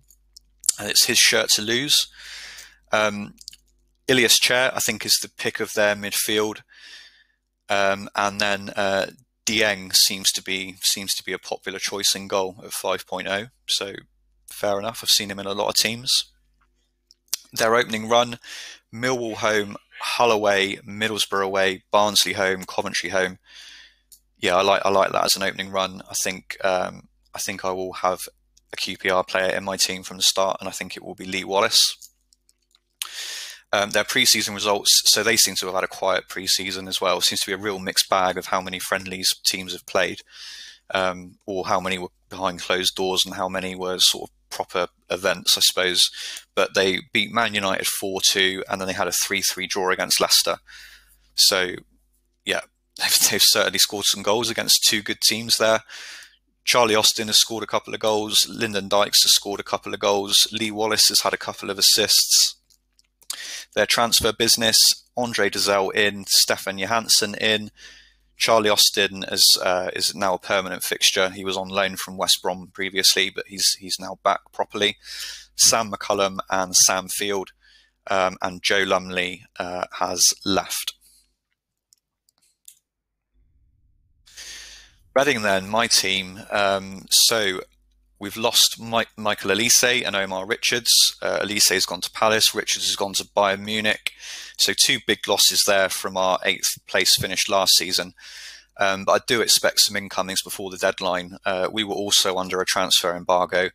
And it's his shirt to lose. Um, Ilias Chair, I think, is the pick of their midfield. Um, and then uh, Dieng seems to be seems to be a popular choice in goal at 5.0. So fair enough. I've seen him in a lot of teams. Their opening run: Millwall home, Hull away, Middlesbrough away, Barnsley home, Coventry home yeah, I like I like that as an opening run. I think um, I think I will have a QPR player in my team from the start, and I think it will be Lee Wallace. Um, their preseason results, so they seem to have had a quiet preseason as well. It seems to be a real mixed bag of how many friendlies teams have played, um, or how many were behind closed doors, and how many were sort of proper events, I suppose. But they beat Man United four two, and then they had a three three draw against Leicester. So, they've, they've certainly scored some goals against two good teams there. Charlie Austin has scored a couple of goals. Lyndon Dykes has scored a couple of goals. Lee Wallace has had a couple of assists. Their transfer business, Andre Dozzell in, Stefan Johansen in, Charlie Austin is uh, is now a permanent fixture. He was on loan from West Brom previously, but he's he's now back properly. Sam McCallum and Sam Field um, and Joe Lumley uh, has left. Reading, then my team. Um, so we've lost Mike, Michael Olise and Omar Richards. Uh, Olise has gone to Palace. Richards has gone to Bayern Munich. So two big losses there from our eighth place finish last season. Um, but I do expect some incomings before the deadline. Uh, we were also under a transfer embargo,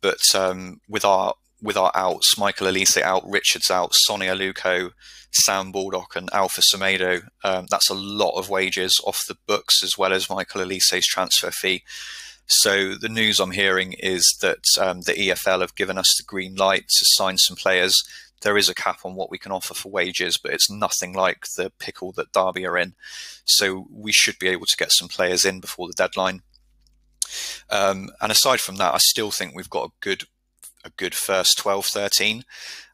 but um, with our with our outs, Michael Olise out, Richards out, Sonny Aluko, Sam Baldock, and Alpha Semedo, um, that's a lot of wages off the books as well as Michael Olise's transfer fee. So the news I'm hearing is that um, the EFL have given us the green light to sign some players there is a cap on what we can offer for wages, but it's nothing like the pickle that Derby are in. So we should be able to get some players in before the deadline. Um, and aside from that, I still think we've got a good a good first 12, 13.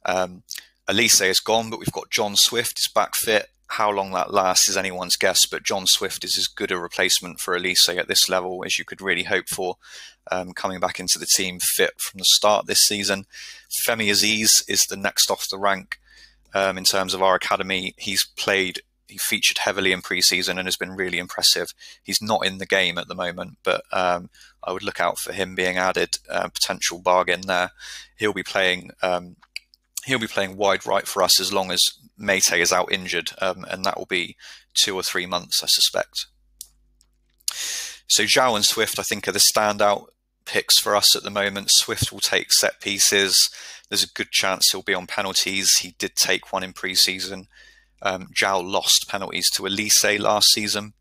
Um, Olise is gone, but we've got John Swift is back fit. How long that lasts is anyone's guess, but John Swift is as good a replacement for Olise at this level as you could really hope for um, coming back into the team fit from the start this season. Femi Azeez is the next off the rank um, in terms of our academy. He's played, he featured heavily in preseason and has been really impressive. He's not in the game at the moment, but um, I would look out for him being added. Uh, potential bargain there. He'll be playing. Um, he'll be playing wide right for us as long as Meite is out injured, um, and that will be two or three months, I suspect. So João and Swift, I think, are the standout picks for us at the moment. Swift will take set pieces. There's a good chance he'll be on penalties. He did take one in pre-season. Um, João lost penalties to Olise last season.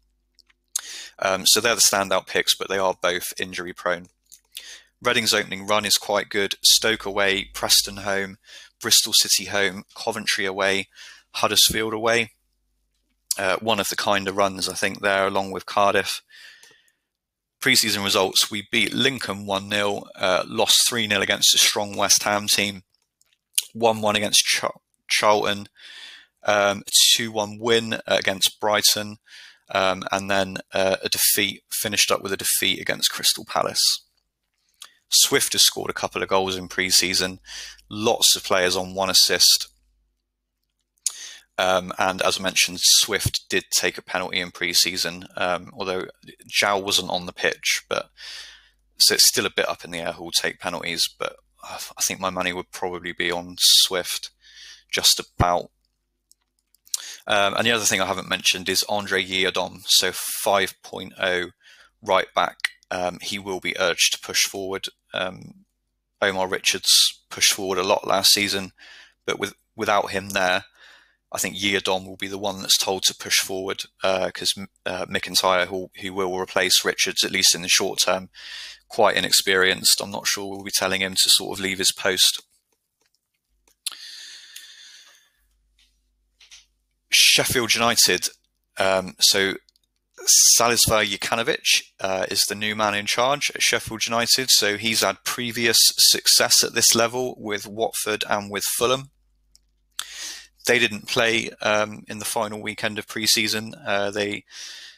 Um, so they're the standout picks, but they are both injury prone. Reading's opening run is quite good. Stoke away, Preston home, Bristol City home, Coventry away, Huddersfield away. Uh, one of the kind of runs, I think, there, along with Cardiff preseason results, we beat Lincoln 1 0, uh, lost 3 0 against a strong West Ham team, 1 1 against Ch- Charlton, um, 2 um, 1 win against Brighton, um, and then uh, a defeat, finished up with a defeat against Crystal Palace. Swift has scored a couple of goals in preseason, lots of players on one assist. Um, and as I mentioned, Swift did take a penalty in pre-season, um, although João wasn't on the pitch. But so it's still a bit up in the air who'll take penalties. But I think my money would probably be on Swift, just about. Um, and the other thing I haven't mentioned is Andre Yiadom, so 5.0 right back. Um, he will be urged to push forward. Um, Omar Richards pushed forward a lot last season, but with without him there, I think Yiadom will be the one that's told to push forward because uh, uh, McIntyre, who, who will replace Richards at least in the short term, quite inexperienced. I'm not sure we'll be telling him to sort of leave his post. Sheffield United. Um, so Slavisa Jokanovic uh, is the new man in charge at Sheffield United. So he's had previous success at this level with Watford and with Fulham they didn't play um, in the final weekend of preseason. Uh, they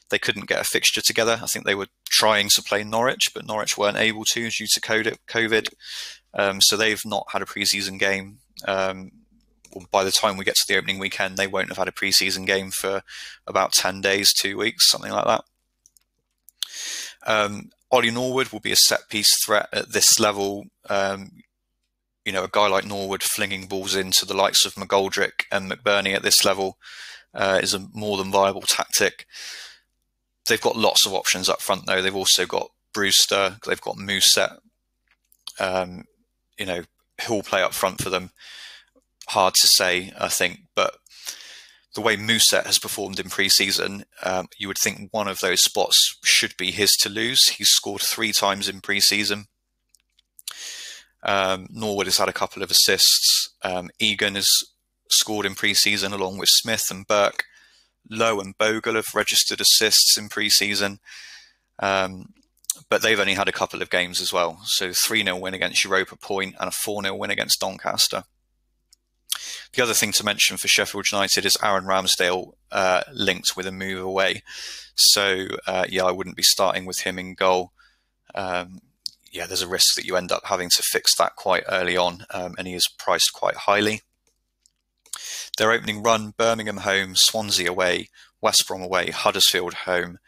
they couldn't get a fixture together. I think they were trying to play Norwich, but Norwich weren't able to due to COVID. Um, so they've not had a preseason game. Um, by the time we get to the opening weekend, they won't have had a preseason game for about 10 days, two weeks, something like that. Um, Ollie Norwood will be a set piece threat at this level. Um, you know, a guy like Norwood flinging balls into the likes of McGoldrick and McBurnie at this level uh, is a more than viable tactic. They've got lots of options up front, though. They've also got Brewster, they've got Mousset, um, you know, who'll play up front for them. Hard to say, I think, but the way Mousset has performed in pre-season, um, you would think one of those spots should be his to lose. He's scored three times in pre-season. Um, Norwood has had a couple of assists. Um, Egan has scored in pre-season along with Smith and Burke. Lowe and Bogle have registered assists in pre-season. Um, but they've only had a couple of games as well. So 3 0 win against Europa Point and a 4 0 win against Doncaster. The other thing to mention for Sheffield United is Aaron Ramsdale uh, linked with a move away. So, uh, yeah, I wouldn't be starting with him in goal. Um, yeah, there's a risk that you end up having to fix that quite early on, um, and he is priced quite highly. Their opening run Birmingham home, Swansea away, West Brom away, Huddersfield home,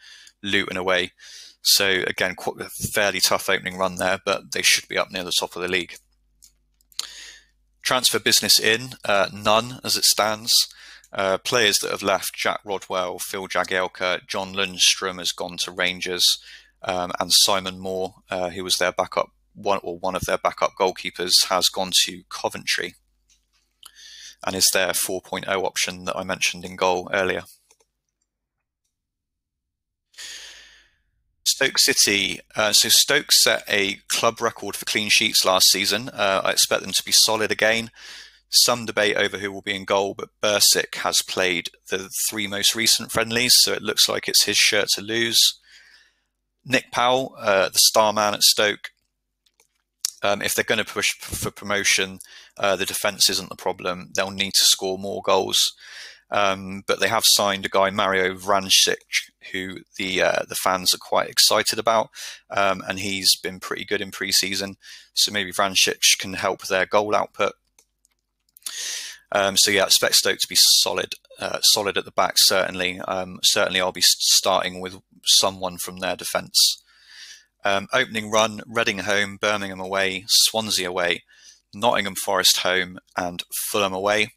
Luton away. So, again, quite a fairly tough opening run there, but they should be up near the top of the league. Transfer business in, uh, none as it stands. Uh, players that have left Jack Rodwell, Phil Jagielka, John Lundstram has gone to Rangers, um, and Simon Moore, uh, who was their backup one or one of their backup goalkeepers, has gone to Coventry, and is their 4.0 option that I mentioned in goal earlier. Stoke City. Uh, so Stoke set a club record for clean sheets last season. Uh, I expect them to be solid again. Some debate over who will be in goal, but Bursik has played the three most recent friendlies, so it looks like it's his shirt to lose. Nick Powell, uh, the star man at Stoke, um, if they're going to push for promotion, uh, the defence isn't the problem. They'll need to score more goals. Um, but they have signed a guy, Mario Vrancic, who the uh, the fans are quite excited about, um, and he's been pretty good in pre-season. So maybe Vrancic can help their goal output. Um, so yeah, expect Stoke to be solid, uh, solid at the back. Certainly, um, certainly, I'll be starting with someone from their defence. Um, opening run: Reading home, Birmingham away, Swansea away, Nottingham Forest home, and Fulham away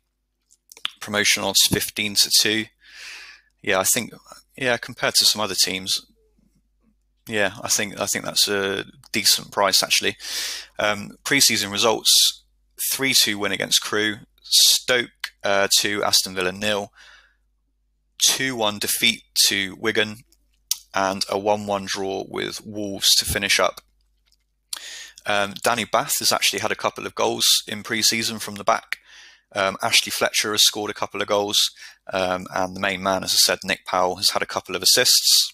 promotion odds 15 to 2. Yeah, I think yeah, compared to some other teams, yeah, I think I think that's a decent price actually. Um, preseason results: three-two win against Crewe, Stoke uh, to Aston Villa nil, two-one defeat to Wigan, and a one-one draw with Wolves to finish up. Um, Danny Batth has actually had a couple of goals in pre-season from the back. Um, Ashley Fletcher has scored a couple of goals, um, and the main man, as I said, Nick Powell, has had a couple of assists.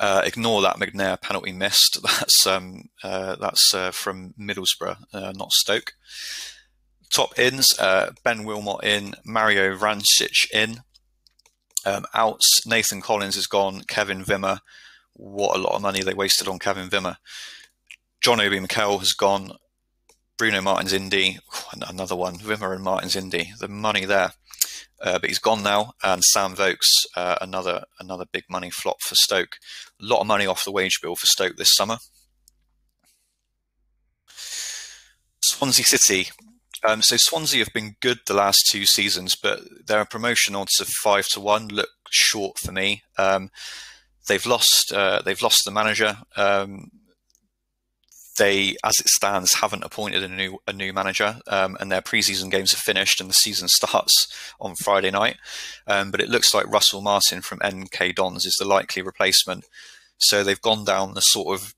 Uh, ignore that McNair penalty missed. That's um, uh, that's uh, from Middlesbrough, uh, not Stoke. Top ins: uh, Ben Wilmot in, Mario Vrancic in. Um, outs: Nathan Collins is gone. Kevin Wimmer, What a lot of money they wasted on Kevin Wimmer. John Obi Mikel has gone. Bruno Martins Indi, another one, Wimmer and Martins Indi, the money there. Uh, but he's gone now, and Sam Vokes, uh, another another big money flop for Stoke. A lot of money off the wage bill for Stoke this summer. Swansea City. Um, so Swansea have been good the last two seasons, but their promotion odds of five to one look short for me. Um, they've lost uh, they've lost the manager. Um, they, as it stands, haven't appointed a new a new manager, um, and their preseason games are finished, and the season starts on Friday night. Um, but it looks like Russell Martin from MK Dons is the likely replacement. So they've gone down the sort of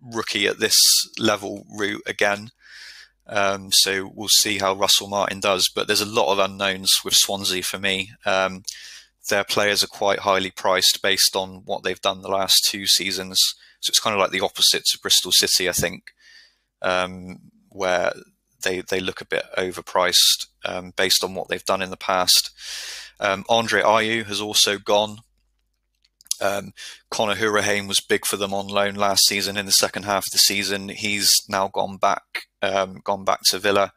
rookie at this level route again. Um, so we'll see how Russell Martin does. But there's a lot of unknowns with Swansea for me. Um, their players are quite highly priced based on what they've done the last two seasons. So it's kind of like the opposite to Bristol City, I think, um, where they they look a bit overpriced um, based on what they've done in the past. Um, Andre Ayew has also gone. Um, Conor Hourihane was big for them on loan last season. In the second half of the season, he's now gone back, um, gone back to Villa.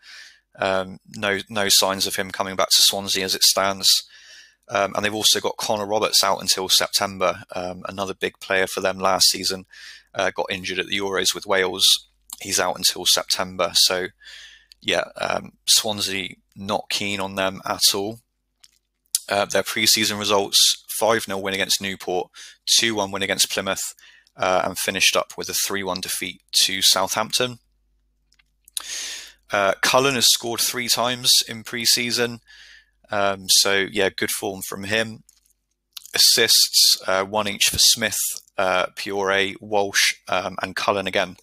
Um, no, no signs of him coming back to Swansea as it stands. Um, and they've also got Connor Roberts out until September, um, another big player for them last season. Uh, got injured at the Euros with Wales. He's out until September. So, yeah, um, Swansea not keen on them at all. Uh, their pre-season results: five 0 win against Newport, two one win against Plymouth, uh, and finished up with a three one defeat to Southampton. Uh, Cullen has scored three times in pre-season. Um, so yeah, good form from him. Assists, uh, one each for Smith, uh, Piroe, Walsh, um, and Cullen again.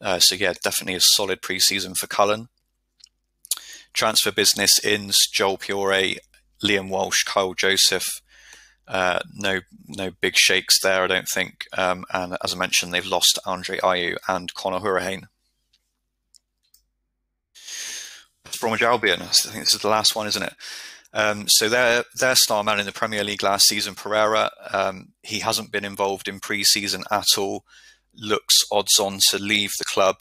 Uh, so yeah, definitely a solid preseason for Cullen. Transfer business ins Joel Piroe, Liam Walsh, Kyle Joseph. Uh, no, no big shakes there, I don't think. Um, and as I mentioned, they've lost Andre Ayew and Conor Hourihane. West Bromwich Albion. I think this is the last one, isn't it? Um, so their their star man in the Premier League last season, Pereira, um, he hasn't been involved in pre-season at all. Looks odds on to leave the club.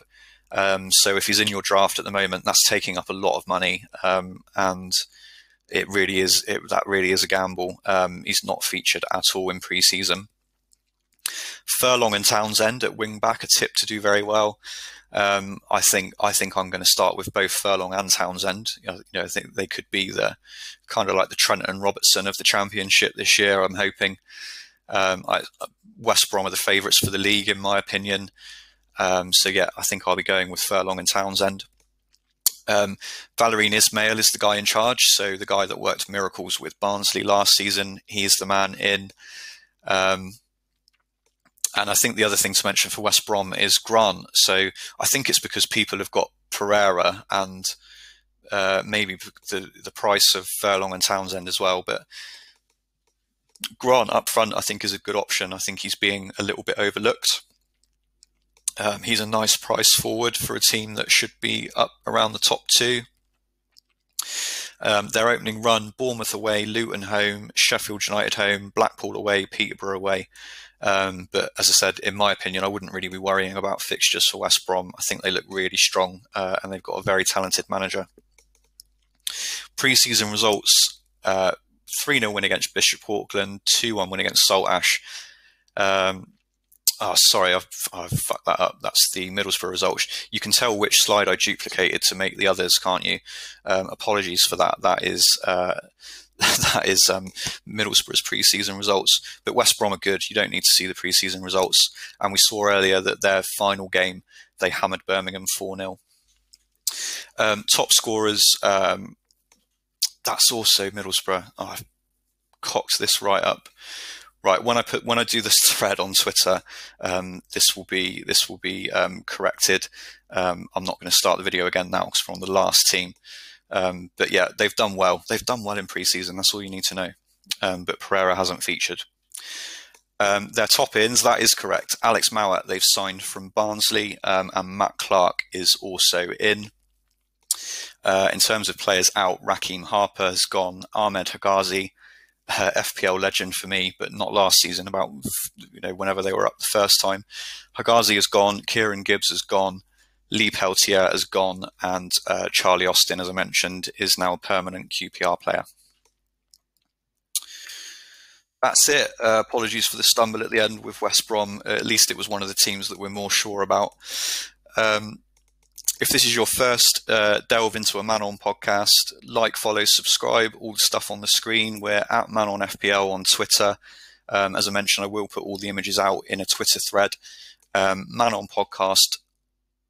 Um, so if he's in your draft at the moment, that's taking up a lot of money, um, and it really is it, that really is a gamble. Um, he's not featured at all in pre-season. Furlong and Townsend at wing back are tipped to do very well. Um, I think I think I'm going to start with both Furlong and Townsend. You know, you know, I think they could be the kind of like the Trent and Robertson of the Championship this year. I'm hoping. Um, I, West Brom are the favourites for the league, in my opinion. Um, so yeah, I think I'll be going with Furlong and Townsend. Um, Valérien Ismaël is the guy in charge, so the guy that worked miracles with Barnsley last season. He's the man in. Um, and I think the other thing to mention for West Brom is Grant. So I think it's because people have got Pereira and uh, maybe the the price of Furlong and Townsend as well. But Grant up front, I think, is a good option. I think he's being a little bit overlooked. Um, he's a nice price forward for a team that should be up around the top two. Um, their opening run: Bournemouth away, Luton home, Sheffield United home, Blackpool away, Peterborough away. Um, but as I said, in my opinion, I wouldn't really be worrying about fixtures for West Brom. I think they look really strong uh, and they've got a very talented manager. Pre-season results: uh, three 0 win against Bishop Auckland, two one win against Saltash. Um, oh, sorry, I've, I've fucked that up. That's the Middlesbrough results. You can tell which slide I duplicated to make the others, can't you? Um, apologies for that. That is uh, that is um, Middlesbrough's pre-season results. But West Brom are good. You don't need to see the pre-season results. And we saw earlier that their final game they hammered Birmingham four 0 um, Top scorers. Um, that's also Middlesbrough. Oh, I've cocked this right up. Right when I put when I do this thread on Twitter, um, this will be this will be um, corrected. Um, I'm not going to start the video again now because we're on the last team. Um, but yeah, they've done well. They've done well in preseason. That's all you need to know. Um, but Pereira hasn't featured. Um, their top ins, that is correct. Alex Mowatt, they've signed from Barnsley, um, and Matt Clarke is also in. Uh, in terms of players out, Rekeem Harper has gone. Ahmed Hegazi, uh, FPL legend for me, but not last season. About you know whenever they were up the first time, Hegazi has gone. Kieran Gibbs has gone. Lee Peltier has gone, and uh, Charlie Austin, as I mentioned, is now a permanent QPR player. That's it. Uh, apologies for the stumble at the end with West Brom. at least it was one of the teams that we're more sure about. Um, if this is your first uh, delve into a Man On podcast, like, follow, subscribe, all the stuff on the screen. We're at Man On FPL on Twitter. Um, as I mentioned, I will put all the images out in a Twitter thread. Um, Man On podcast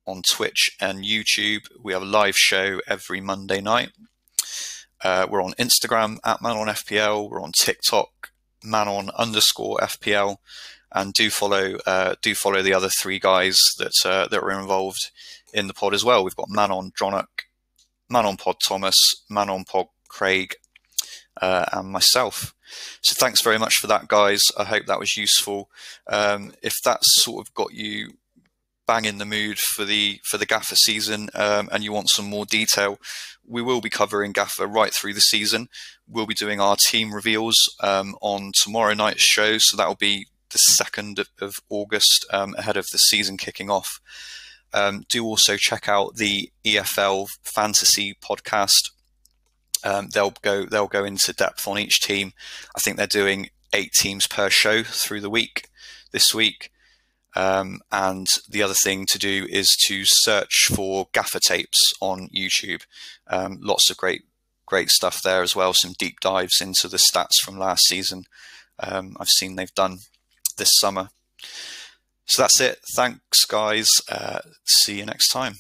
on Twitch and YouTube. We have a live show every Monday night. Uh, we're on Instagram at Manon FPL. We're on TikTok, Manon underscore FPL, and do follow uh, do follow the other three guys that uh, that were involved in the pod as well. We've got Manon Dronach, Manon Pod Thomas, Manon Pod Craig, uh, and myself. So thanks very much for that, guys. I hope that was useful. Um, if that's sort of got you bang in the mood for the for the Gaffer season um, and you want some more detail, we will be covering Gaffer right through the season. We'll be doing our team reveals um, on tomorrow night's show, so that will be the second of, August um, ahead of the season kicking off. Um, do also check out the EFL Fantasy podcast. Um, they'll go they'll go into depth on each team. I think they're doing eight teams per show through the week this week. Um, and the other thing to do is to search for gaffer tapes on YouTube. Um, lots of great, great stuff there as well. Some deep dives into the stats from last season. Um, I've seen they've done this summer. So that's it. Thanks, guys. Uh, see you next time.